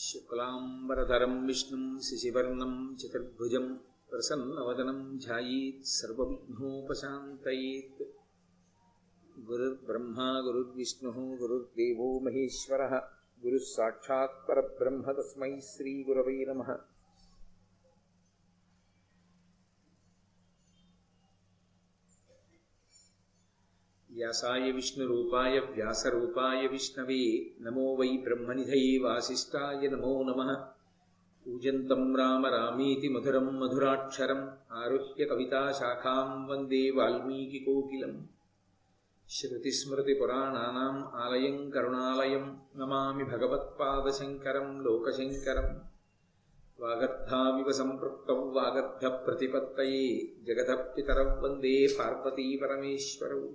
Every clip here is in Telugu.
శుక్లాంబరధరం విష్ణుం శిశివర్ణం చతుర్భుజం ప్రసన్నవదనం ధ్యాయేత్ సర్వవిఘ్నోపశాంతయేత్. గురుర్బ్రహ్మా గురుర్విష్ణుः గురుర్దేవో మహేశ్వరः. గురుः సాక్షాత్ పరబ్రహ్మ తస్మై శ్రీగురవై నమः. వ్యాసాయ విష్ణురూపాయ వ్యాసరూపాయ విష్ణవే నమో వై బ్రహ్మనిధై వాసిష్టాయ నమో నమ. పూజంతం రామ రామేతి మధురం మధురాక్షరం ఆరుహ్య కవితాశాఖాం వందే వాల్మీకికోకిలం శృతిస్మృతిపురాణానాం ఆలయం కరుణాలయం నమామి భగవత్పాదశంకరం లోకశంకరం. వాగర్ధావివ సంపృక్తౌ వాగర్ధప్రతిపత్తయే జగత పితరౌ వందే పార్వతీ పరమేశ్వరౌ.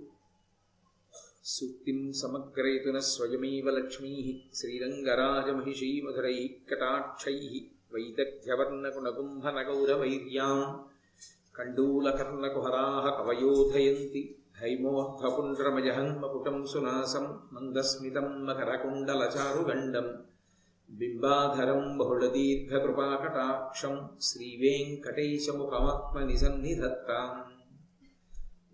సూక్తిం సమగ్రయతున స్వయమేవ లక్ష్మీ శ్రీరంగరాజమహిషీ మధురై కటాక్షై వైదగ్ధ్యవర్ణకుణగుంభనగౌరవైర్యాం కండూలకర్ణకుహరా కవయోధయంతి హైమోర్ధపుండ్రమజహన్మపుటం సునాసం మందస్మితం మకరకుండలచారుగండం బింబాధరం బహుళదీర్ఘకృపాకటాక్షం శ్రీవేంకటేశముఖమాత్మని సన్నిధత్తాం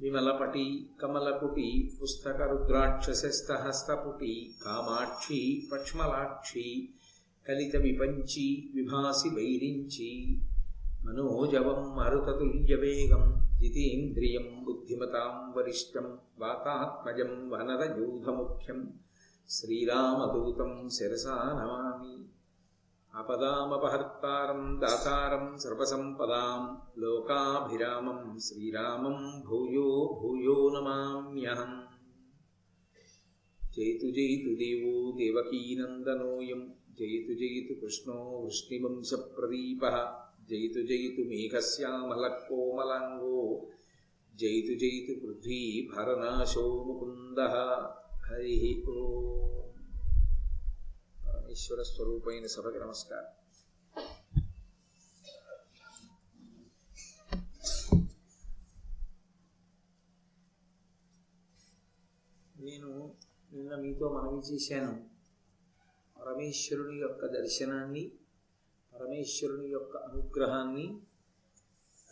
విమలపటి కమలపుటి పుస్తకరుద్రాక్షసస్తహస్తపుటి కామాక్షి పక్ష్మలాక్షి కలిత విపంచి విభాసి వైరించి మనోజవం మరుతతుల్యవేగం జితేంద్రియం బుద్ధిమతాం వరిష్టం వాతాత్మజం వనరయూధముఖ్యం శ్రీరామదూతం శిరసా నమామి ఆపదామపహర్తారం దాతారం సర్వసంపదాం లోకాభిరామం శ్రీరామం భూయో భూయో నమామ్యహం. జయతు జయతు దేవో దేవకీనందనోయం జయతు జయతు కృష్ణో వృష్ణివంశప్రదీప జయతు జయతు మేఘశ్యామలకోమలాంగో జయతు జయతు పృథ్వీ భరనాశో ముకుంద హరి ఓ. ఈశ్వర స్వరూపమైన సభకి నమస్కారం. నేను నిన్న మీతో మనవి చేశాను. పరమేశ్వరుని యొక్క దర్శనాన్ని పరమేశ్వరుని యొక్క అనుగ్రహాన్ని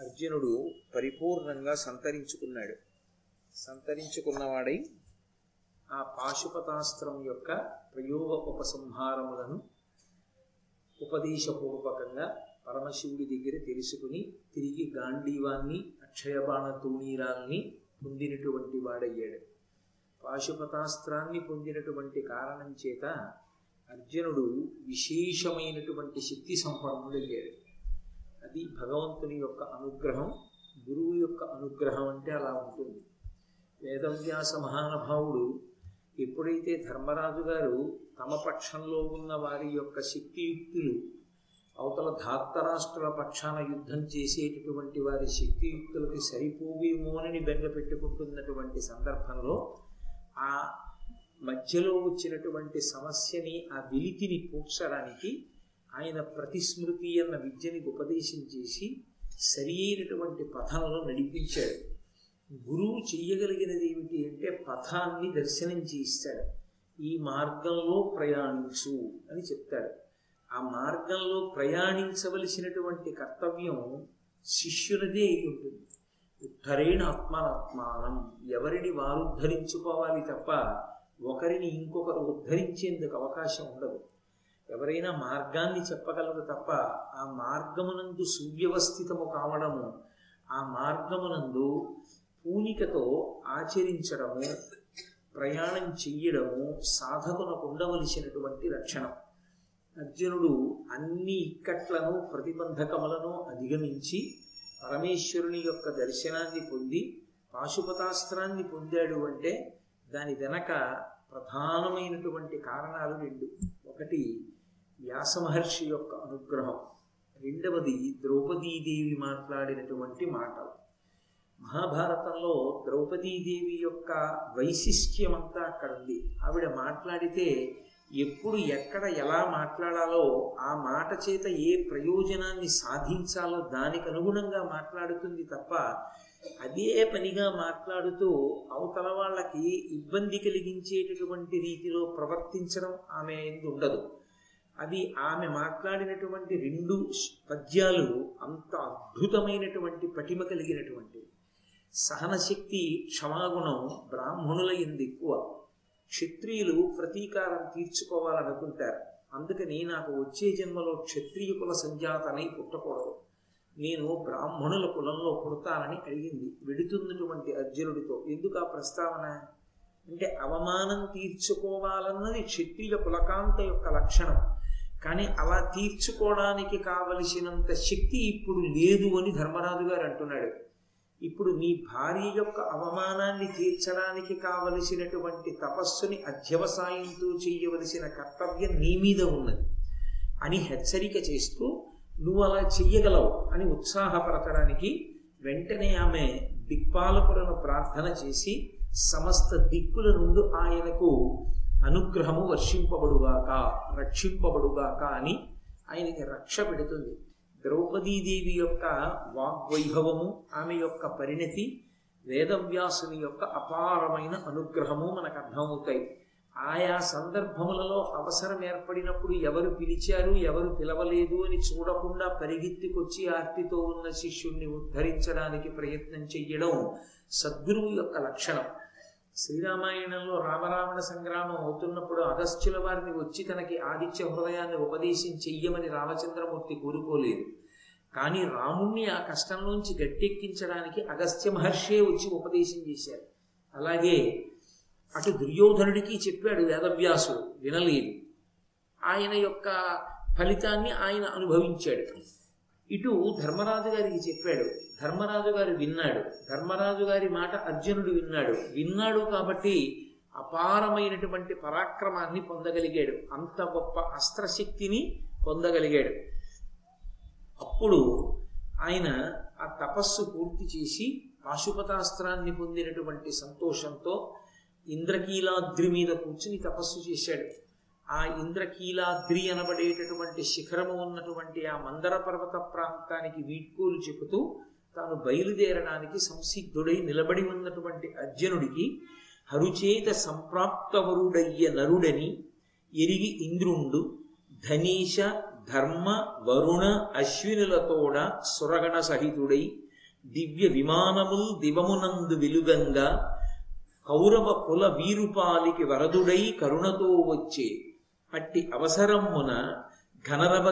అర్జునుడు పరిపూర్ణంగా సంతరించుకున్నాడు. సంతరించుకున్నవాడై ఆ పాశుపతాస్త్రం యొక్క ప్రయోగ ఉపసంహారములను ఉపదేశపూర్వకంగా పరమశివుడి దగ్గర తెలుసుకుని తిరిగి గాంధీవాన్ని అక్షయబాణ తూణీరాల్ని పొందినటువంటి వాడయ్యాడు. పాశుపతాస్త్రాన్ని పొందినటువంటి కారణం చేత అర్జునుడు విశేషమైనటువంటి శక్తి సంపన్నుడయ్యాడు. అది భగవంతుని యొక్క అనుగ్రహం గురువు యొక్క అనుగ్రహం అంటే అలా ఉంటుంది. వేదవ్యాస మహానుభావుడు ఎప్పుడైతే ధర్మరాజు గారు తమ పక్షంలో ఉన్న వారి యొక్క శక్తియుక్తులు అవతల ధాత్తరాష్ట్రుల పక్షాన యుద్ధం చేసేటటువంటి వారి శక్తియుక్తులకి సరిపోవేమోనని బెంగ పెట్టుకుంటున్నటువంటి సందర్భంలో ఆ మధ్యలో వచ్చినటువంటి సమస్యని ఆ వెలితిని పూడ్చడానికి ఆయన ప్రతిస్మృతి అన్న విద్యని ఉపదేశం చేసి సరి అయినటువంటి పథంలో నడిపించాడు. గురువు చెయ్యగలిగినది ఏమిటి అంటే పథాన్ని దర్శనం చేయిస్తాడు. ఈ మార్గంలో ప్రయాణించు అని చెప్తాడు. ఆ మార్గంలో ప్రయాణించవలసినటువంటి కర్తవ్యం శిష్యులదే అయి ఉంటుంది. ఉద్ధరేణ ఆత్మానాత్మానం. ఎవరిని వారు ఉద్ధరించుకోవాలి తప్ప ఒకరిని ఇంకొకరు ఉద్ధరించేందుకు అవకాశం ఉండదు. ఎవరైనా మార్గాన్ని చెప్పగలరు తప్ప ఆ మార్గమునందు సువ్యవస్థితము కావడము ఆ మార్గమునందు పూనికతో ఆచరించడము ప్రయాణం చెయ్యడము సాధకునకు ఉండవలసినటువంటి లక్షణం అర్జునుడు అన్ని ఇక్కట్లను ప్రతిబంధకములను అధిగమించి పరమేశ్వరుని యొక్క దర్శనాన్ని పొంది పాశుపతాస్త్రాన్ని పొందాడు అంటే దాని వెనక ప్రధానమైనటువంటి కారణాలు రెండు. ఒకటి వ్యాస మహర్షి యొక్క అనుగ్రహం. రెండవది ద్రౌపదీదేవి మాట్లాడినటువంటి మాటలు. మహాభారతంలో ద్రౌపదీదేవి యొక్క వైశిష్ట్యం అంతా అక్కడ ఉంది ఆవిడ మాట్లాడితే ఎప్పుడు ఎక్కడ ఎలా మాట్లాడాలో ఆ మాట చేత ఏ ప్రయోజనాన్ని సాధించాలో దానికి అనుగుణంగా మాట్లాడుతుంది తప్ప అదే పనిగా మాట్లాడుతూ అవతల వాళ్ళకి ఇబ్బంది కలిగించేటటువంటి రీతిలో ప్రవర్తించడం ఆమె ఎందు ఉండదు. అది ఆమె మాట్లాడినటువంటి రెండు పద్యాలు అంత అద్భుతమైనటువంటి పటిమ కలిగినటువంటి సహనశక్తి క్షమాగుణం బ్రాహ్మణుల ఎందు ఎక్కువ క్షత్రియులు ప్రతీకారం తీర్చుకోవాలనుకుంటారు. అందుకని నాకు వచ్చే జన్మలో క్షత్రియ కుల సంజాతనై పుట్టకూడదు. నేను బ్రాహ్మణుల కులంలో పుడతానని అడిగింది వెడుతున్నటువంటి అర్జునుడితో. ఎందుకు ఆ ప్రస్తావన? అంటే అవమానం తీర్చుకోవాలన్నది క్షత్రియ కులకాంత యొక్క లక్షణం. కానీ అలా తీర్చుకోవడానికి కావలసినంత శక్తి ఇప్పుడు లేదు అని ధర్మరాజు గారు అంటున్నాడు. ఇప్పుడు మీ భార్య యొక్క అవమానాన్ని తీర్చడానికి కావలసినటువంటి తపస్సుని అధ్యవసాయంతో చేయవలసిన కర్తవ్యం నీ మీద ఉన్నది. అని హెచ్చరిక చేస్తూ నువ్వు అలా చెయ్యగలవు అని ఉత్సాహపరచడానికి వెంటనే ఆమె దిక్పాలకులను ప్రార్థన చేసి సమస్త దిక్కుల నుండి ఆయనకు అనుగ్రహము వర్షింపబడుగాక రక్షింపబడుగాక అని ఆయనకి రక్ష పెడుతుంది. ద్రౌపదీదేవి యొక్క వాగ్వైభవము ఆమె యొక్క పరిణతి వేదవ్యాసుని యొక్క అపారమైన అనుగ్రహము మనకు అర్థమవుతాయి. ఆయా సందర్భములలో అవసరం ఏర్పడినప్పుడు ఎవరు పిలిచారు ఎవరు పిలవలేదు అని చూడకుండా పరిగెత్తికొచ్చి ఆర్తితో ఉన్న శిష్యుణ్ణి ఉద్ధరించడానికి ప్రయత్నం చెయ్యడం సద్గురువు యొక్క లక్షణం. శ్రీరామాయణంలో రామరావణ సంగ్రామం అవుతున్నప్పుడు అగస్త్యుల వారిని వచ్చి తనకి ఆదిత్య హృదయాన్ని ఉపదేశం చెయ్యమని రామచంద్రమూర్తి కోరుకోలేదు. కానీ రాముణ్ణి ఆ కష్టంలోంచి గట్టెక్కించడానికి అగస్త్య మహర్షే వచ్చి ఉపదేశం చేశారు. అలాగే అటు దుర్యోధనుడికి చెప్పాడు వేదవ్యాసుడు వినలేదు. ఆయన యొక్క ఫలితాన్ని ఆయన అనుభవించాడు. ఇటు ధర్మరాజు గారికి చెప్పాడు ధర్మరాజు గారు విన్నాడు ధర్మరాజు గారి మాట అర్జునుడు విన్నాడు విన్నాడు కాబట్టి అపారమైనటువంటి పరాక్రమాన్ని పొందగలిగాడు అంత గొప్ప అస్త్రశక్తిని పొందగలిగాడు. అప్పుడు ఆయన ఆ తపస్సు పూర్తి చేసి పాశుపతాస్త్రాన్ని పొందినటువంటి సంతోషంతో ఇంద్రకీలాద్రి మీద కూర్చుని తపస్సు చేశాడు. ఆ ఇంద్రకీలాద్రి అనబడేటటువంటి శిఖరము ఉన్నటువంటి ఆ మందర పర్వత ప్రాంతానికి వీడ్కోలు చెబుతూ తాను బయలుదేరడానికి సంసిద్ధుడై నిలబడి ఉన్నటువంటి అర్జునుడికి హరుచేత సంప్రాప్తవరుడయ్య నరుడని ఎరిగి ఇంద్రుండు ధనీష ధర్మ వరుణ అశ్వినులతోడ సురగణ సహితుడై దివ్య విమానముల్ దివమునందు వెలుగంగా కౌరవ కుల వీరుపాలికి వరదుడై కరుణతో వచ్చే అట్టి అవసరమున ఘనరవ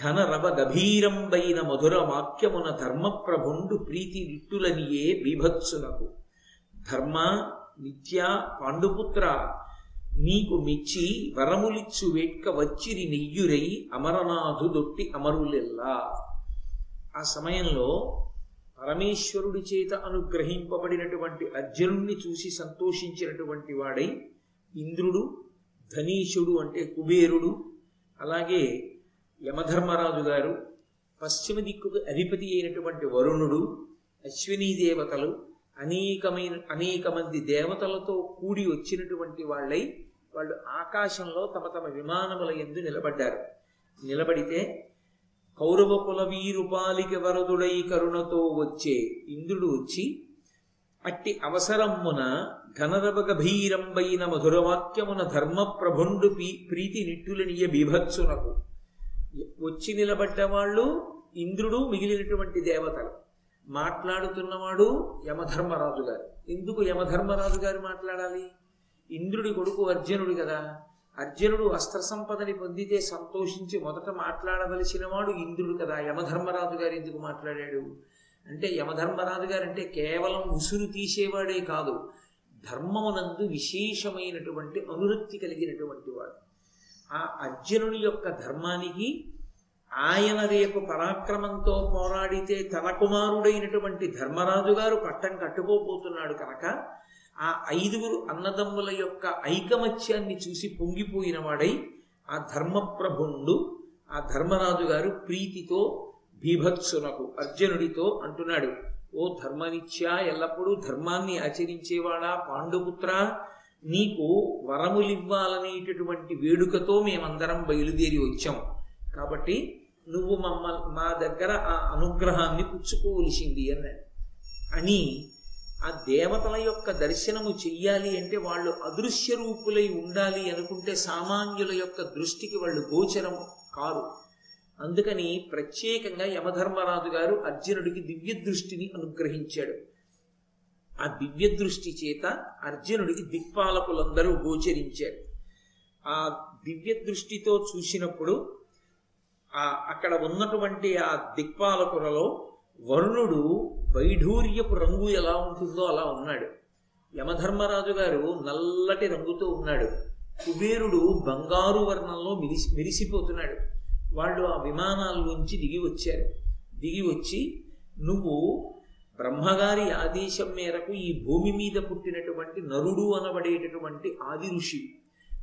ఘనరవ గభీరంబైన మధుర వాక్యమున ధర్మప్రభుండు ప్రీతి విట్టులనియే బీభత్సునకు ధర్మ నిత్య పాండుపుత్ర నీకు మెచ్చి వరములిచ్చు వేట్క వచ్చిరి నెయ్యురై అమరనాథు దొట్టి అమరులెల్లా. ఆ సమయంలో పరమేశ్వరుడి చేత అనుగ్రహింపబడినటువంటి అర్జునుణ్ణి చూసి సంతోషించినటువంటి వాడై ఇంద్రుడు ధనీషుడు అంటే కుబేరుడు అలాగే యమధర్మరాజు గారు పశ్చిమ దిక్కుకు అధిపతి అయినటువంటి వరుణుడు అశ్వినీ దేవతలు అనేకమైన అనేక మంది దేవతలతో కూడి వచ్చినటువంటి వాళ్ళై వాళ్ళు ఆకాశంలో తమ తమ విమానముల ఎందు నిలబడ్డారు. నిలబడితే కౌరవ కుల వీరుపాలిక వరదుడై కరుణతో వచ్చే ఇంద్రుడు వచ్చి అట్టి అవసరమున ఘనరవ గభీరంబైన మధురవాక్యమున ధర్మప్రభుండు ప్రీతి నిట్టులనియ బీభత్సునకు. వచ్చి నిలబడ్డ వాళ్ళు ఇంద్రుడు మిగిలినటువంటి దేవతలు. మాట్లాడుతున్నవాడు యమధర్మరాజు గారు ఎందుకు యమధర్మరాజు గారు మాట్లాడాలి? ఇంద్రుడి కొడుకు అర్జునుడు కదా. అర్జునుడు అస్త్ర సంపదని పొందితే సంతోషించి మొదట మాట్లాడవలసిన వాడు ఇంద్రుడు కదా. యమధర్మరాజు గారు ఎందుకు మాట్లాడాడు? అంటే యమధర్మరాజు గారంటే కేవలం ఉసురు తీసేవాడే కాదు ధర్మమునందు విశేషమైనటువంటి అనురక్తి కలిగినటువంటి వాడు. ఆ అర్జునుని యొక్క ధర్మానికి ఆయన రేపు పరాక్రమంతో పోరాడితే తన కుమారుడైనటువంటి ధర్మరాజు గారు పట్టం కట్టుకోబోతున్నాడు కనుక ఆ ఐదుగురు అన్నదమ్ముల యొక్క ఐకమత్యాన్ని చూసి పొంగిపోయిన వాడై ఆ ధర్మప్రభుండు ఆ ధర్మరాజు గారు ప్రీతితో బీభత్సునకు అర్జునుడితో అంటున్నాడు ఓ ధర్మనిత్యా ఎల్లప్పుడూ ధర్మాన్ని ఆచరించేవాడా పాండుపుత్ర? నీకు వరములివ్వాలనేటటువంటి వేడుకతో మేమందరం బయలుదేరి వచ్చాం. కాబట్టి నువ్వు మమ్మల్ని మా దగ్గర ఆ అనుగ్రహాన్ని పుచ్చుకోవలసింది అన్నాడు. అని ఆ దేవతల యొక్క దర్శనము చెయ్యాలి అంటే వాళ్ళు అదృశ్య రూపులై ఉండాలి అనుకుంటే సామాన్యుల యొక్క దృష్టికి వాళ్ళు గోచరం కారు. అందుకని ప్రత్యేకంగా యమధర్మరాజు గారు అర్జునుడికి దివ్య దృష్టిని అనుగ్రహించాడు. ఆ దివ్య దృష్టి చేత అర్జునుడికి దిక్పాలకులందరూ గోచరించారు. ఆ దివ్య దృష్టితో చూసినప్పుడు ఆ అక్కడ ఉన్నటువంటి ఆ దిక్పాలకులలో వరుణుడు వైఢూర్యపు రంగు ఎలా ఉంటుందో అలా ఉన్నాడు. యమధర్మరాజు గారు నల్లటి రంగుతో ఉన్నాడు. కుబేరుడు బంగారు వర్ణంలో మిరిసి మెరిసిపోతున్నాడు. వాళ్ళు ఆ విమానాల్లోంచి దిగి వచ్చారు. దిగి వచ్చి నువ్వు బ్రహ్మగారి ఆదేశం మేరకు ఈ భూమి మీద పుట్టినటువంటి నరుడు అనబడేటటువంటి ఆది ఋషి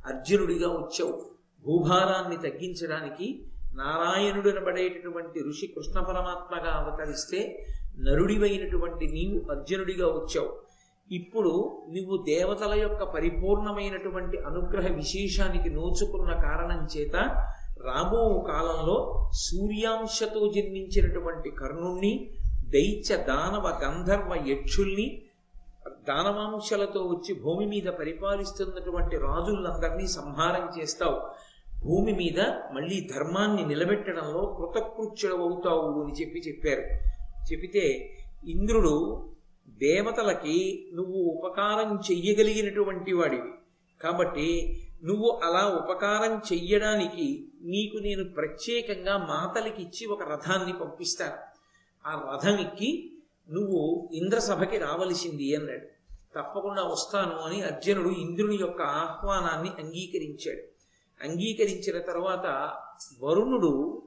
అర్జునుడిగా వచ్చావు. భూభారాన్ని తగ్గించడానికి నారాయణుడు అనబడేటటువంటి ఋషి కృష్ణ పరమాత్మగా అవతరిస్తే నరుడివైనటువంటి నీవు అర్జునుడిగా వచ్చావు. ఇప్పుడు నువ్వు దేవతల యొక్క పరిపూర్ణమైనటువంటి అనుగ్రహ విశేషానికి నోచుకున్న కారణం చేత రాబో కాలంలో సూర్యాంశతో జన్మించినటువంటి కర్ణుణ్ణి దైత్య దానవ గంధర్వ యక్షుల్ని దానవాంశలతో వచ్చి భూమి మీద పరిపాలిస్తున్నటువంటి రాజులందరినీ సంహారం చేస్తావు. భూమి మీద మళ్ళీ ధర్మాన్ని నిలబెట్టడంలో కృతకృత్యుడవుతావు అని చెప్పి చెప్పారు. చెబితే ఇంద్రుడు దేవతలకి నువ్వు ఉపకారం చెయ్యగలిగినటువంటి వాడివి. కాబట్టి నువ్వు అలా ఉపకారం చెయ్యడానికి నీకు నేను ప్రత్యేకంగా మాతలికి ఇచ్చి ఒక రథాన్ని పంపిస్తాను. ఆ రథం ఎక్కి నువ్వు ఇంద్రసభకి రావలసింది అన్నాడు. తప్పకుండా వస్తాను అని అర్జునుడు ఇంద్రుని యొక్క ఆహ్వానాన్ని అంగీకరించాడు. అంగీకరించిన తర్వాత వరుణుడు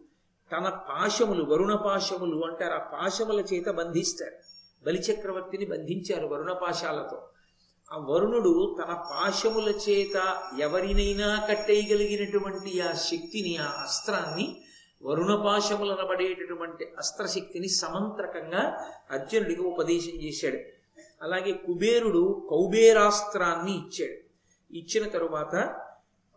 తన పాశములు వరుణ పాశములు అంటారు ఆ పాశముల చేత బంధిస్తాడు. బలిచక్రవర్తిని బంధించారు వరుణ పాశాలతో. ఆ వరుణుడు తన పాశముల చేత ఎవరినైనా కట్టేయగలిగినటువంటి ఆ శక్తిని ఆ అస్త్రాన్ని వరుణ పాశములనబడేటటువంటి అస్త్రశక్తిని సమంత్రకంగా అర్జునుడికి ఉపదేశం చేశాడు. అలాగే కుబేరుడు కౌబేరాస్త్రాన్ని ఇచ్చాడు. ఇచ్చిన తరువాత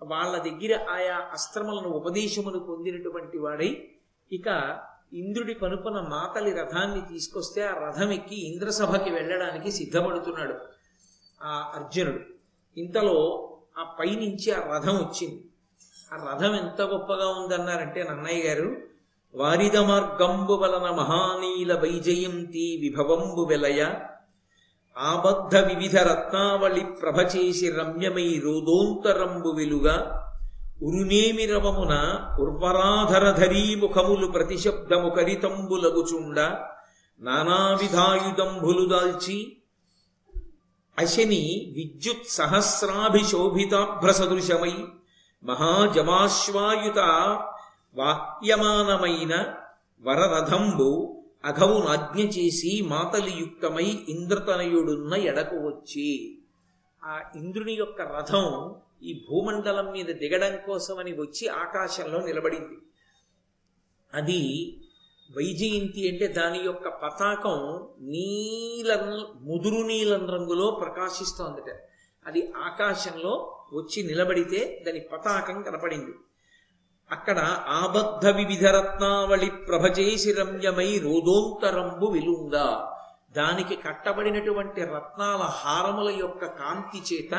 వాళ్ళ దగ్గర ఆయా అస్త్రములను ఉపదేశమును పొందినటువంటి వాడై ఇక ఇంద్రుడి కనుపన మాతలి రథాన్ని తీసుకొస్తే ఆ రథం ఎక్కి ఇంద్రసభకి వెళ్ళడానికి సిద్ధపడుతున్నాడు. ఆ అర్జునుడు. ఇంతలో ఆ పైనుంచి ఆ రథం వచ్చింది. ఆ రథం ఎంత గొప్పగా ఉందన్నారంటే నన్నయ్య గారు వారిద మార్గంబు వలన మహానీల వైజయంతి విభవంబు వెలయ ఆబద్ధ వివిధ రత్నావళి ప్రభ చేసి రమ్యమై రోదోంతరంబు వెలుగా ఉరునేమి రవమున ఉర్వరాధరధరీ ముఖములు ప్రతిశబ్దము కరితంబులగుచుండ నానావిధాయుధంభులు దాల్చి అశని విద్యుత్ సహస్రాభిశోభితాభ్రసదృశమై మహాజమాశ్వాయుత వాహ్యమానమైన వరరథంబు అఘవునాజ్ఞ చేసి మాతలియుక్తమై ఇంద్రతనయుడున్న ఎడకు వచ్చి ఆ ఇంద్రుని యొక్క రథం ఈ భూమండలం మీద దిగడం కోసమని వచ్చి ఆకాశంలో నిలబడింది. అది వైజయంతి అంటే దాని యొక్క పతాకం నీల ముదురు నీలం రంగులో ప్రకాశిస్తోందట. అది ఆకాశంలో వచ్చి నిలబడితే దాని పతాకం కనపడింది. అక్కడ ఆబద్ధ వివిధ రత్నావళి ప్రభజేసి రమ్యమై రోదోంతరంబు విలుంగ దానికి కట్టబడినటువంటి రత్నాల హారముల యొక్క కాంతి చేత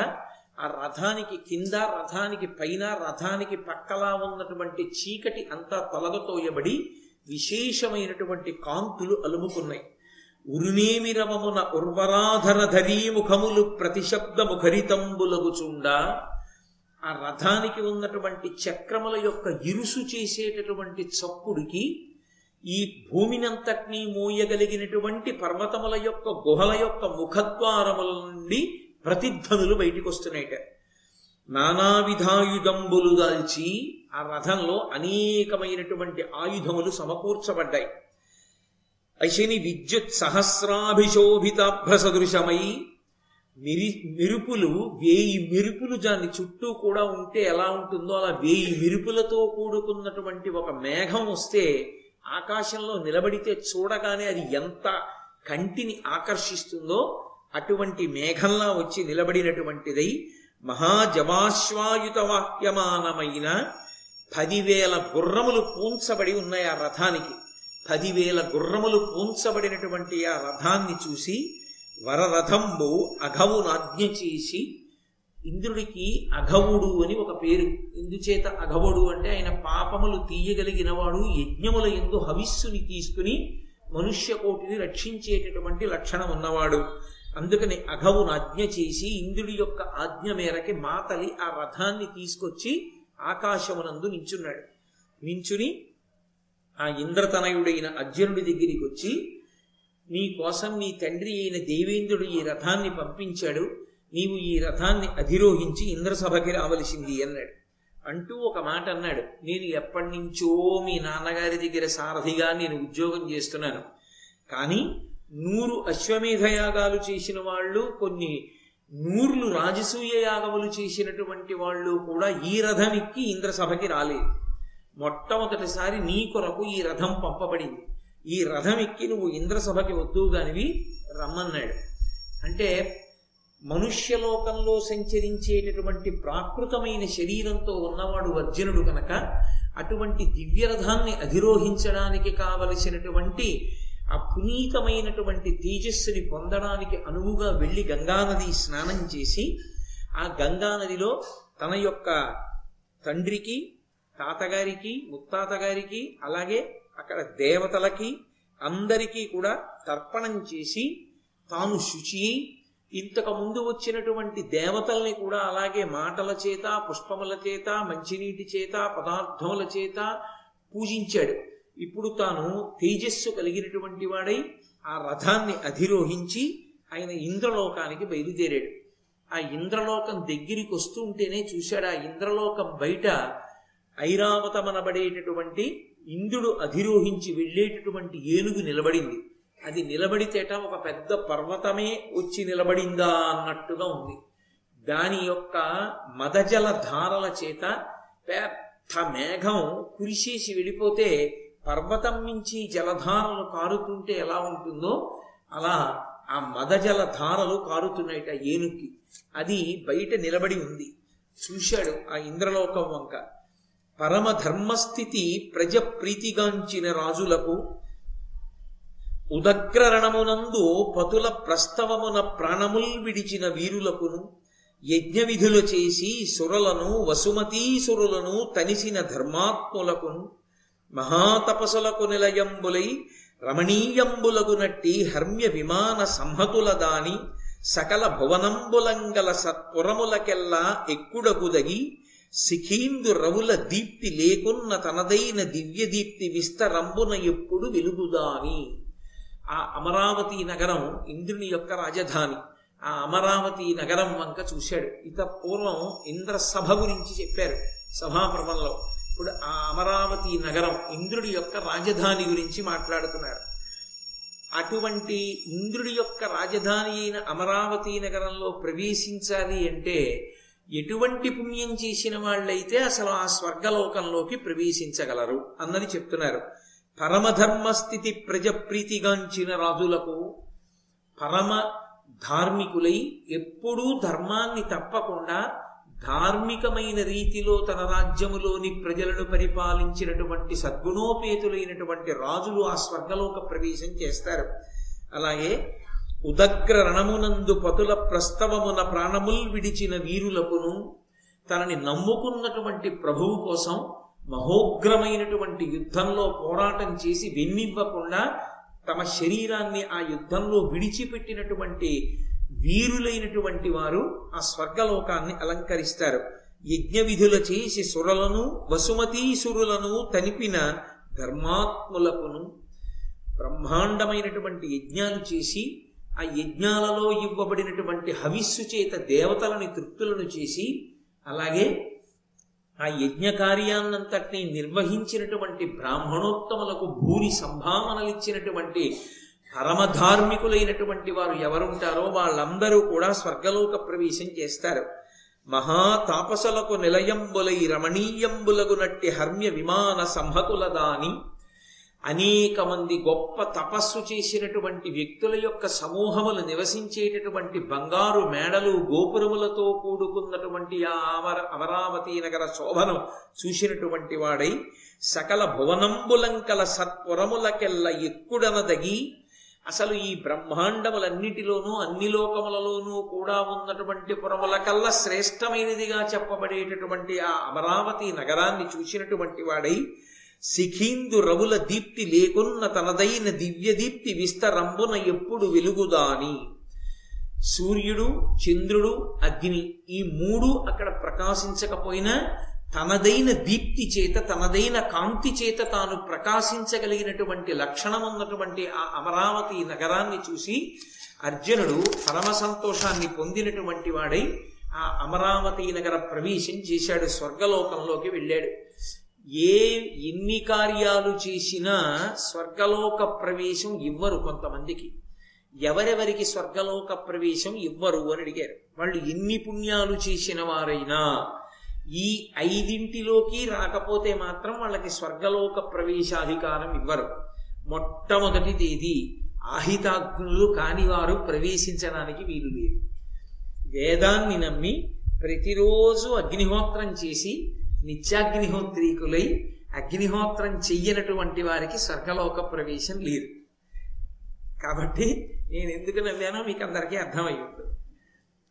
ఆ రథానికి కింద రథానికి పైన రథానికి పక్కలా ఉన్నటువంటి చీకటి అంతా తొలగతోయబడి విశేషమైనటువంటి కాంతులు అలుముకున్నాయి. ఉరునేమి రవమున ఉర్వరాధర ధరీముఖములు ప్రతిశబ్దముఖరితంబులగుచుండా ఆ రథానికి ఉన్నటువంటి చక్రముల యొక్క ఇరుసు చేసేటటువంటి చప్పుడికి ఈ భూమినంతటినీ మోయగలిగినటువంటి పర్వతముల యొక్క గుహల యొక్క ముఖద్వారముల నుండి ప్రతిధ్వనులు బయటికి వస్తున్నాయిట నానావిధాయుధంబులు దాల్చి ఆ రథంలో అనేకమైనటువంటి ఆయుధములు సమకూర్చబడ్డాయి. అశని విద్యుత్ సహస్రాభిశోభితాభ్రసదృశమై మిరి మెరుపులు వేయి మెరుపులు దాని చుట్టూ కూడా ఉంటే ఎలా ఉంటుందో అలా వేయి మెరుపులతో కూడుకున్నటువంటి ఒక మేఘం వస్తే ఆకాశంలో నిలబడితే చూడగానే అది ఎంత కంటిని ఆకర్షిస్తుందో అటువంటి మేఘంలా వచ్చి నిలబడినటువంటిదై మహాజమాశ్వాయుత వాక్యమానమైన పదివేల గుర్రములు పూంచబడి ఉన్నాయి ఆ రథానికి. పదివేల గుర్రములు పూంచబడినటువంటి ఆ రథాన్ని చూసి వరరథంబు అఘవునాజ్ఞ చేసి ఇంద్రుడికి అఘవుడు అని ఒక పేరు. ఇందుచేత అఘవుడు అంటే ఆయన పాపములు తీయగలిగినవాడు యజ్ఞముల ఎందు హవిస్సుని తీసుకుని మనుష్య కోటిని రక్షించేటటువంటి లక్షణం ఉన్నవాడు. అందుకని అఘవును ఆజ్ఞ చేసి ఇంద్రుడి యొక్క ఆజ్ఞ మేరకి మాతలి ఆ రథాన్ని తీసుకొచ్చి ఆకాశమునందు నించున్నాడు. నించుని ఆ ఇంద్రతనయుడైన అర్జునుడి దగ్గరికి వచ్చి నీ కోసం నీ తండ్రి అయిన దేవేంద్రుడు ఈ రథాన్ని పంపించాడు. నీవు ఈ రథాన్ని అధిరోహించి ఇంద్రసభకి రావలసింది అన్నాడు. అంటూ ఒక మాట అన్నాడు. నేను ఎప్పటి నుంచో మీ నాన్నగారి దగ్గర సారథిగా నేను ఉద్యోగం చేస్తున్నాను. కానీ నూరు అశ్వమేధ యాగాలు చేసిన వాళ్ళు కొన్ని నూర్లు రాజసూయ యాగములు చేసినటువంటి వాళ్ళు కూడా ఈ రథం ఎక్కి ఇంద్రసభకి రాలేదు. మొట్టమొదటిసారి నీ కొరకు ఈ రథం పంపబడింది. ఈ రథం ఎక్కి నువ్వు ఇంద్రసభకి వద్దుగానివి రమ్మన్నాడు. అంటే మనుష్యలోకంలో సంచరించేటటువంటి ప్రాకృతమైన శరీరంతో ఉన్నవాడు అర్జునుడు కనుక అటువంటి దివ్యరథాన్ని అధిరోహించడానికి కావలసినటువంటి ఆ పునీతమైనటువంటి తేజస్సుని పొందడానికి అనువుగా వెళ్ళి గంగానది స్నానం చేసి ఆ గంగానదిలో తన యొక్క తండ్రికి తాతగారికి ముత్తాతగారికి అలాగే అక్కడ దేవతలకి అందరికీ కూడా తర్పణం చేసి తాను శుచి ఇంతకు ముందు వచ్చినటువంటి దేవతల్ని కూడా అలాగే మాటల చేత పుష్పముల చేత మంచినీటి చేత పదార్థముల చేత పూజించాడు. ఇప్పుడు తాను తేజస్సు కలిగినటువంటి వాడై ఆ రథాన్ని అధిరోహించి ఆయన ఇంద్రలోకానికి బయలుదేరాడు. ఆ ఇంద్రలోకం దగ్గరికి వస్తుంటేనే చూశాడు ఆ ఇంద్రలోకం బయట ఐరావతమనబడేటటువంటి ఇంద్రుడు అధిరోహించి వెళ్ళేటటువంటి ఏనుగు నిలబడింది. అది నిలబడితేట ఒక పెద్ద పర్వతమే వచ్చి నిలబడిందా అన్నట్టుగా ఉంది. దాని యొక్క మదజల ధారల చేత పెద్ద మేఘం కురిసేసి వెళ్ళిపోతే పర్వతం నుంచి జలధారలు కారుతుంటే ఎలా ఉంటుందో అలా ఆ మదజల ధారలు కారుతున్నాయిట ఏనుక్కి. అది బయట నిలబడి ఉంది. చూశాడు ఆ ఇంద్రలోకం వంక. పరమ ధర్మస్థితి ప్రజ ప్రీతిగాంచిన రాజులకు ఉదగ్రరణమునందు పతుల ప్రస్తవమున ప్రాణముల్ విడిచిన వీరులకును యజ్ఞ విధులు చేసి సురలను వసుమతీసురులను తనిసిన ధర్మాత్ములకును మహాతపసులకు నిలయంబులై రమణీయంబులగు నట్టి హర్మ్య విమాన సంహతుల దాని సకల భువనంబులంగల సత్పురములకెల్లా ఎక్కుడగుదగి సిఖీందు రవుల దీప్తి లేకున్న తనదైన దివ్య దీప్తి విస్తరంబున ఎప్పుడు వెలుగుదాని. ఆ అమరావతి నగరం ఇంద్రుని యొక్క రాజధాని. ఆ అమరావతి నగరం వంక చూశాడు. ఇత పూర్వం ఇంద్ర సభ గురించి చెప్పారు సభాపర్వంలో. ఇప్పుడు ఆ అమరావతి నగరం ఇంద్రుడి యొక్క రాజధాని గురించి మాట్లాడుతున్నారు. అటువంటి ఇంద్రుడి యొక్క రాజధాని అయిన అమరావతి నగరంలో ప్రవేశించాలి అంటే ఎటువంటి పుణ్యం చేసిన వాళ్ళైతే అసలు ఆ స్వర్గలోకంలోకి ప్రవేశించగలరు అన్నది చెప్తున్నారు. పరమధర్మస్థితి ప్రజప్రీతిగాంచిన రాజులకు పరమ ధార్మికులై ఎప్పుడూ ధర్మాన్ని తప్పకుండా ధార్మికమైన రీతిలో తన రాజ్యములోని ప్రజలను పరిపాలించినటువంటి సద్గుణోపేతులైనటువంటి రాజులు ఆ స్వర్గలోక ప్రవేశం చేస్తారు. అలాగే ఉదగ్ర రణమునందు పతుల ప్రస్తవమున ప్రాణముల్ విడిచిన వీరులకును తనని నమ్ముకున్నటువంటి ప్రభువు కోసం మహోగ్రమైనటువంటి యుద్ధంలో పోరాటం చేసి వెన్నివ్వకుండా తమ శరీరాన్ని ఆ యుద్ధంలో విడిచిపెట్టినటువంటి వీరులైనటువంటి వారు ఆ స్వర్గలోకాన్ని అలంకరిస్తారు. యజ్ఞ విధుల చేసి సురలను వసుమతీసురులను తనిపిన ధర్మాత్ములకును బ్రహ్మాండమైనటువంటి యజ్ఞాలు చేసి ఆ యజ్ఞాలలో ఇవ్వబడినటువంటి హవిస్సు చేత దేవతలని తృప్తులను చేసి అలాగే ఆ యజ్ఞ కార్యాన్నంతటినీ నిర్వహించినటువంటి బ్రాహ్మణోత్తములకు భూరి సంభావనలిచ్చినటువంటి పరమధార్మికులైనటువంటి వారు ఎవరుంటారో వాళ్ళందరూ కూడా స్వర్గలోక ప్రవేశం చేస్తారు. మహాతాపసులకు నిలయంబులై రమణీయంబులగునట్టి హర్మ్య విమాన సంహకుల దాని అనేక మంది గొప్ప తపస్సు చేసినటువంటి వ్యక్తుల యొక్క సమూహములు నివసించేటటువంటి బంగారు మేడలు గోపురములతో కూడుకున్నటువంటి ఆ అమర అమరావతి నగర శోభను చూసినటువంటి వాడై సకల భువనంబులంకల సత్పురములకెల్ల ఎక్కుడనదగి అసలు ఈ బ్రహ్మాండములన్నిటిలోనూ అన్ని లోకములలోనూ కూడా ఉన్నటువంటి పురముల కల్లా శ్రేష్టమైనదిగా చెప్పబడేటటువంటి ఆ అమరావతి నగరాన్ని చూసినటువంటి వాడై సిఖీందు రవుల దీప్తి లేకున్న తనదైన దివ్య దీప్తి విస్తరంబున ఎప్పుడు వెలుగుదాని. సూర్యుడు చంద్రుడు అగ్ని ఈ మూడు అక్కడ ప్రకాశించకపోయినా తనదైన దీప్తి చేత తనదైన కాంతి చేత తాను ప్రకాశించగలిగినటువంటి లక్షణం ఉన్నటువంటి ఆ అమరావతి నగరాన్ని చూసి అర్జునుడు పరమ సంతోషాన్ని పొందినటువంటి వాడై ఆ అమరావతి నగర ప్రవేశం చేశాడు స్వర్గలోకంలోకి వెళ్ళాడు. ఏ ఎన్ని కార్యాలు చేసినా స్వర్గలోక ప్రవేశం ఇవ్వరు కొంతమందికి. ఎవరెవరికి స్వర్గలోక ప్రవేశం ఇవ్వరు అని అడిగారు. వాళ్ళు ఎన్ని పుణ్యాలు చేసిన వారైనా ఈ ఐదింటిలోకి రాకపోతే మాత్రం వాళ్ళకి స్వర్గలోక ప్రవేశాధికారం ఇవ్వరు. మొట్టమొదటి తేదీ ఆహితాగ్నులు కాని వారు ప్రవేశించడానికి వీలు లేదు. వేదాన్ని నమ్మి ప్రతిరోజు అగ్నిహోత్రం చేసి నిత్యాగ్నిహోత్రీకులై అగ్నిహోత్రం చెయ్యనటువంటి వారికి స్వర్గలోక ప్రవేశం లేదు. కాబట్టి నేను ఎందుకు నవ్వానో మీకు అందరికీ అర్థమై ఉంటుంది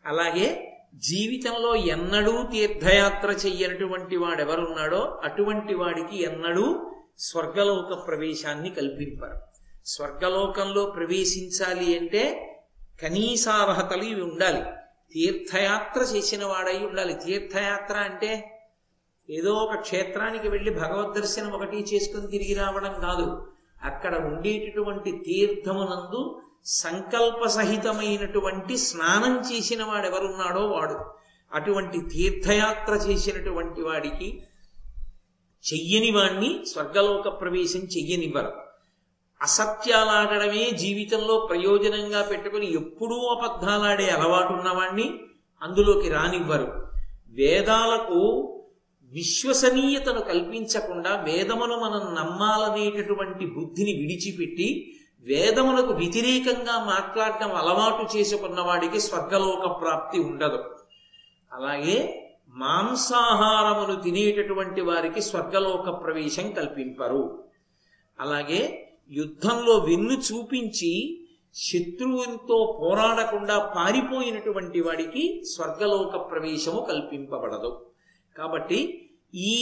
అలాగే జీవితంలో ఎన్నడూ తీర్థయాత్ర చెయ్యనటువంటి వాడెవరున్నాడో అటువంటి వాడికి ఎన్నడూ స్వర్గలోక ప్రవేశాన్ని కల్పింపరు. స్వర్గలోకంలో ప్రవేశించాలి అంటే కనీసార్హతలు ఇవి ఉండాలి. తీర్థయాత్ర చేసిన వాడై ఉండాలి. తీర్థయాత్ర అంటే ఏదో ఒక క్షేత్రానికి వెళ్ళి భగవద్ దర్శనం ఒకటి చేసుకుని తిరిగి రావడం కాదు. అక్కడ ఉండేటటువంటి తీర్థమునందు సంకల్ప సహితమైనటువంటి స్నానం చేసిన వాడెవరున్నాడో వాడు. అటువంటి తీర్థయాత్ర చేసినటువంటి వాడికి చెయ్యని వాణ్ణి స్వర్గలోక ప్రవేశం చెయ్యనివ్వరు. అసత్యాలాడడమే జీవితంలో ప్రయోజనంగా పెట్టుకుని ఎప్పుడూ అబద్ధాలాడే అలవాటు ఉన్నవాణ్ణి అందులోకి రానివ్వరు. వేదాలకు విశ్వసనీయతను కల్పించకుండా వేదమును మనం నమ్మాలనేటటువంటి బుద్ధిని విడిచిపెట్టి వేదములకు వ్యతిరేకంగా మాట్లాడటం అలవాటు చేసుకున్న వాడికి స్వర్గలోక ప్రాప్తి ఉండదు. అలాగే మాంసాహారమును తినేటటువంటి వారికి స్వర్గలోక ప్రవేశం కల్పింపరు. అలాగే యుద్ధంలో వెన్ను చూపించి శత్రువుతో పోరాడకుండా పారిపోయినటువంటి వాడికి స్వర్గలోక ప్రవేశము కల్పింపబడదు. కాబట్టి ఈ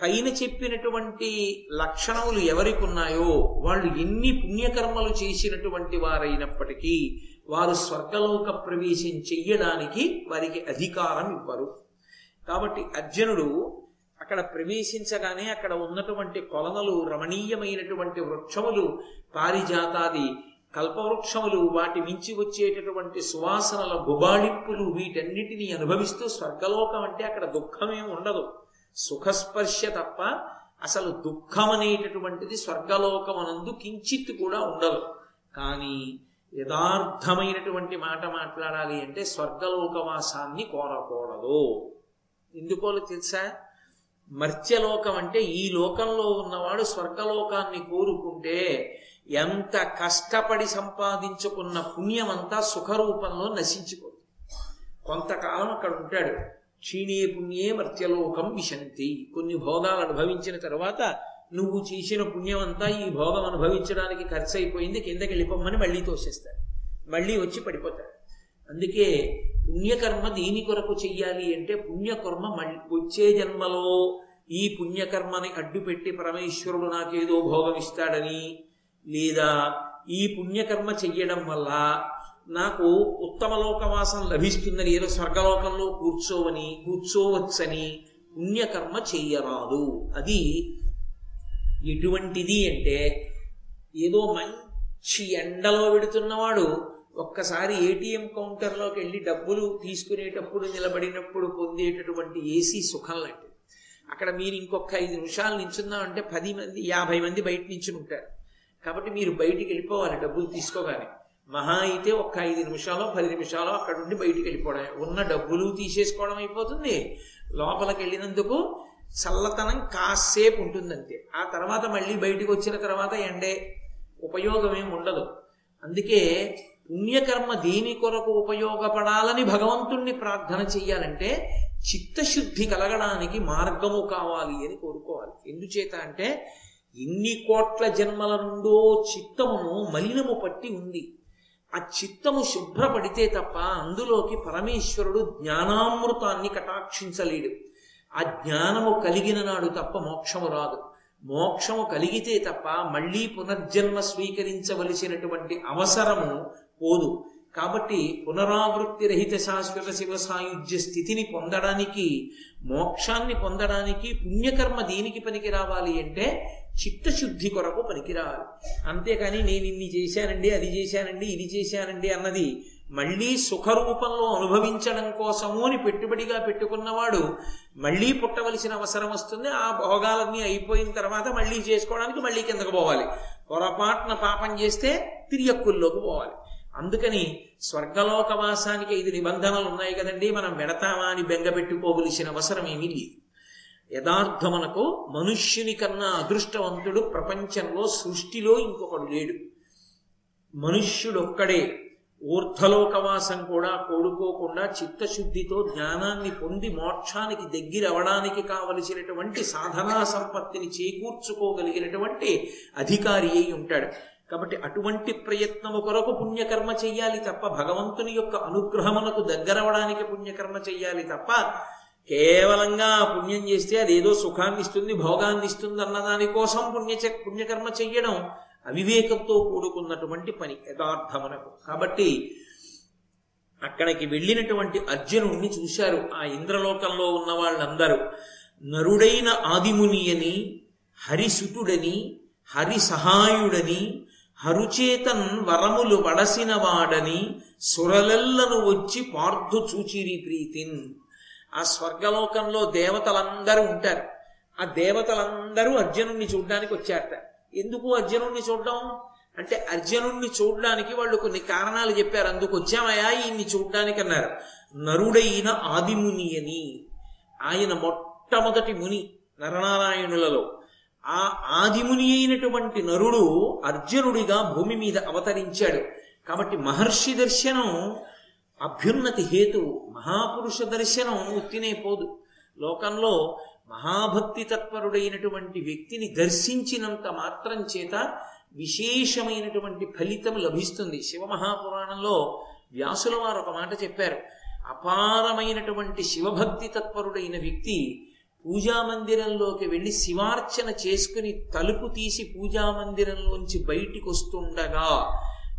పైన చెప్పినటువంటి లక్షణములు ఎవరికి ఉన్నాయో వాళ్ళు ఎన్ని పుణ్యకర్మలు చేసినటువంటి వారైనప్పటికీ వారు స్వర్గలోక ప్రవేశం చెయ్యడానికి వారికి అధికారం ఇవ్వరు. కాబట్టి అర్జునుడు అక్కడ ప్రవేశించగానే అక్కడ ఉన్నటువంటి కొలనలు రమణీయమైనటువంటి వృక్షములు పారిజాతాది కల్పవృక్షములు వాటి మించి వచ్చేటటువంటి సువాసనల గుబాళింపులు వీటన్నిటినీ అనుభవిస్తూ స్వర్గలోకం అంటే అక్కడ దుఃఖమే ఉండదు. సుఖస్పర్శ తప్ప అసలు దుఃఖం అనేటటువంటిది స్వర్గలోకమనందు కించిత్ కూడా ఉండదు. కానీ యథార్థమైనటువంటి మాట మాట్లాడాలి అంటే స్వర్గలోకవాసాన్ని కోరకూడదు. ఎందుకో తెలుసా? మర్త్యలోకం అంటే ఈ లోకంలో ఉన్నవాడు స్వర్గలోకాన్ని కోరుకుంటే ఎంత కష్టపడి సంపాదించుకున్న పుణ్యమంతా సుఖరూపంలో నశించిపోతుంది. కొంతకాలం అక్కడ ఉంటాడు క్షీణే పుణ్యే మర్త్యలోకం విశంతి. కొన్ని భోగాలు అనుభవించిన తర్వాత నువ్వు చేసిన పుణ్యమంతా ఈ భోగం అనుభవించడానికి ఖర్చు అయిపోయింది కిందకి వెళ్ళిపోమని మళ్ళీ తోసేస్తాడు మళ్ళీ వచ్చి పడిపోతాడు అందుకే పుణ్యకర్మ దీని కొరకు చెయ్యాలి అంటే పుణ్యకర్మ మళ్ళీ వచ్చే జన్మలో ఈ పుణ్యకర్మని అడ్డుపెట్టి పరమేశ్వరుడు నాకేదో భోగం ఇస్తాడని లేదా ఈ పుణ్యకర్మ చెయ్యడం వల్ల నాకు ఉత్తమ లోకవాసం లభిస్తుందని ఏదో స్వర్గలోకంలో కూర్చోవని కూర్చోవచ్చని పుణ్యకర్మ చెయ్యరాదు అది ఎటువంటిది అంటే ఏదో మంచి ఎండలో పెడుతున్నవాడు ఒక్కసారి ఏటీఎం కౌంటర్లోకి వెళ్ళి డబ్బులు తీసుకునేటప్పుడు నిలబడినప్పుడు పొందేటటువంటి ఏసీ సుఖం లాంటిది. అక్కడ మీరు ఇంకొక ఐదు నిమిషాలు నించున్నామంటే పది మంది యాభై మంది బయట నించుని ఉంటారు. కాబట్టి మీరు బయటికి వెళ్ళిపోవాలి డబ్బులు తీసుకోగానే. మహా అయితే ఒక్క ఐదు నిమిషాలు పది నిమిషాలు అక్కడ నుండి బయటికి వెళ్ళిపోవడం ఉన్న డబ్బులు తీసేసుకోవడం అయిపోతుంది. లోపలికి వెళ్ళినందుకు చల్లతనం కాసేపు ఉంటుందంతే. ఆ తర్వాత మళ్ళీ బయటికి వచ్చిన తర్వాత ఎండే ఉపయోగం ఏమి ఉండదు. అందుకే పుణ్యకర్మ దేని కొరకు ఉపయోగపడాలని భగవంతుణ్ణి ప్రార్థన చెయ్యాలంటే చిత్తశుద్ధి కలగడానికి మార్గము కావాలి అని కోరుకోవాలి. ఎందుచేత అంటే ఎన్ని కోట్ల జన్మల నుండో చిత్తమును మలినము పట్టి ఉంది. ఆ చిత్తము శుభ్రపడితే తప్ప అందులోకి పరమేశ్వరుడు జ్ఞానామృతాన్ని కటాక్షించలేడు. ఆ జ్ఞానము కలిగిన నాడు తప్ప మోక్షము రాదు. మోక్షము కలిగితే తప్ప మళ్ళీ పునర్జన్మ స్వీకరించవలసినటువంటి అవసరము పోదు. కాబట్టి పునరావృత్తి రహిత శాశ్వత శివ సాయుధ్య స్థితిని పొందడానికి మోక్షాన్ని పొందడానికి పుణ్యకర్మ దీనికి పనికి రావాలి అంటే చిత్తశుద్ధి కొరకు పనికిరావాలి అంతేకాని నేను ఇన్ని చేశానండి అది చేశానండి ఇది చేశానండి అన్నది మళ్ళీ సుఖరూపంలో అనుభవించడం కోసము అని పెట్టుబడిగా పెట్టుకున్నవాడు మళ్ళీ పుట్టవలసిన అవసరం వస్తుంది ఆ భోగాలన్నీ అయిపోయిన తర్వాత మళ్ళీ చేసుకోవడానికి మళ్ళీ కిందకు పోవాలి. పొరపాటున పాపం చేస్తే తిరియక్కుల్లోకి పోవాలి. అందుకని స్వర్గలోకవాసానికి ఐదు నిబంధనలు ఉన్నాయి కదండి మనం వెడతామా అని బెంగ పెట్టుకోవలసిన అవసరం ఏమీ లేదు. యథార్థమనకు మనుష్యుని కన్నా అదృష్టవంతుడు ప్రపంచంలో సృష్టిలో ఇంకొకడు లేడు. మనుష్యుడొక్కడే ఊర్ధలోకవాసం కూడా కోడుకోకుండా చిత్తశుద్ధితో జ్ఞానాన్ని పొంది మోక్షానికి దగ్గరవడానికి కావలసినటువంటి సాధనా సంపత్తిని చేకూర్చుకోగలిగినటువంటి అధికారి అయి ఉంటాడు. కాబట్టి అటువంటి ప్రయత్నము కొరకు పుణ్యకర్మ చెయ్యాలి తప్ప భగవంతుని యొక్క అనుగ్రహమునకు దగ్గరవడానికి పుణ్యకర్మ చెయ్యాలి తప్ప కేవలంగా పుణ్యం చేస్తే అదేదో సుఖాన్ని ఇస్తుంది భోగాన్ని ఇస్తుంది అన్నదానికోసం పుణ్య పుణ్యకర్మ చెయ్యడం అవివేకంతో కూడుకున్నటువంటి పని యథార్థమునకు. కాబట్టి అక్కడికి వెళ్ళినటువంటి అర్జునుణ్ణి చూశారు. ఆ ఇంద్రలోకంలో ఉన్న వాళ్ళందరూ నరుడైన ఆదిముని అని హరిసుతుడని హరి సహాయుడని హరుచేతన్ వరములు వడసినవాడని సురలెల్లను వచ్చి పార్థు చూచిరి ప్రీతిన్. ఆ స్వర్గలోకంలో దేవతలందరూ ఉంటారు. ఆ దేవతలందరూ అర్జునుణ్ణి చూడడానికి వచ్చారట. ఎందుకు అర్జునుణ్ణి చూడడం? అంటే అర్జునుణ్ణి చూడడానికి వాళ్ళు కొన్ని కారణాలు చెప్పారు. అందుకు వచ్చామయా ఈయన్ని చూడడానికి అన్నారు. నరుడైన ఆదిముని అని ఆయన మొట్టమొదటి ముని నరనారాయణులలో. ఆ ఆదిముని అయినటువంటి నరుడు అర్జునుడిగా భూమి మీద అవతరించాడు. కాబట్టి మహర్షి దర్శనం అభ్యున్నతి హేతు మహాపురుష దర్శనం ఉత్తినే పోదు. లోకంలో మహాభక్తి తత్పరుడైనటువంటి వ్యక్తిని దర్శించినంత మాత్రం చేత విశేషమైనటువంటి ఫలితం లభిస్తుంది. శివమహాపురాణంలో వ్యాసుల వారు ఒక మాట చెప్పారు. అపారమైనటువంటి శివభక్తి తత్పరుడైన వ్యక్తి పూజా మందిరంలోకి వెళ్ళి శివార్చన చేసుకుని తలుపు తీసి పూజా మందిరంలోంచి బయటికి వస్తుండగా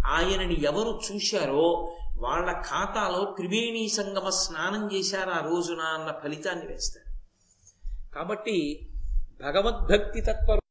ఆయనని ఎవరు చూశారో వాళ్ళ ఖాతాలో త్రివేణీ సంగమ స్నానం చేశారు ఆ రోజున అన్న ఫలితాన్ని వేస్తారు. కాబట్టి భగవద్భక్తి తత్పరు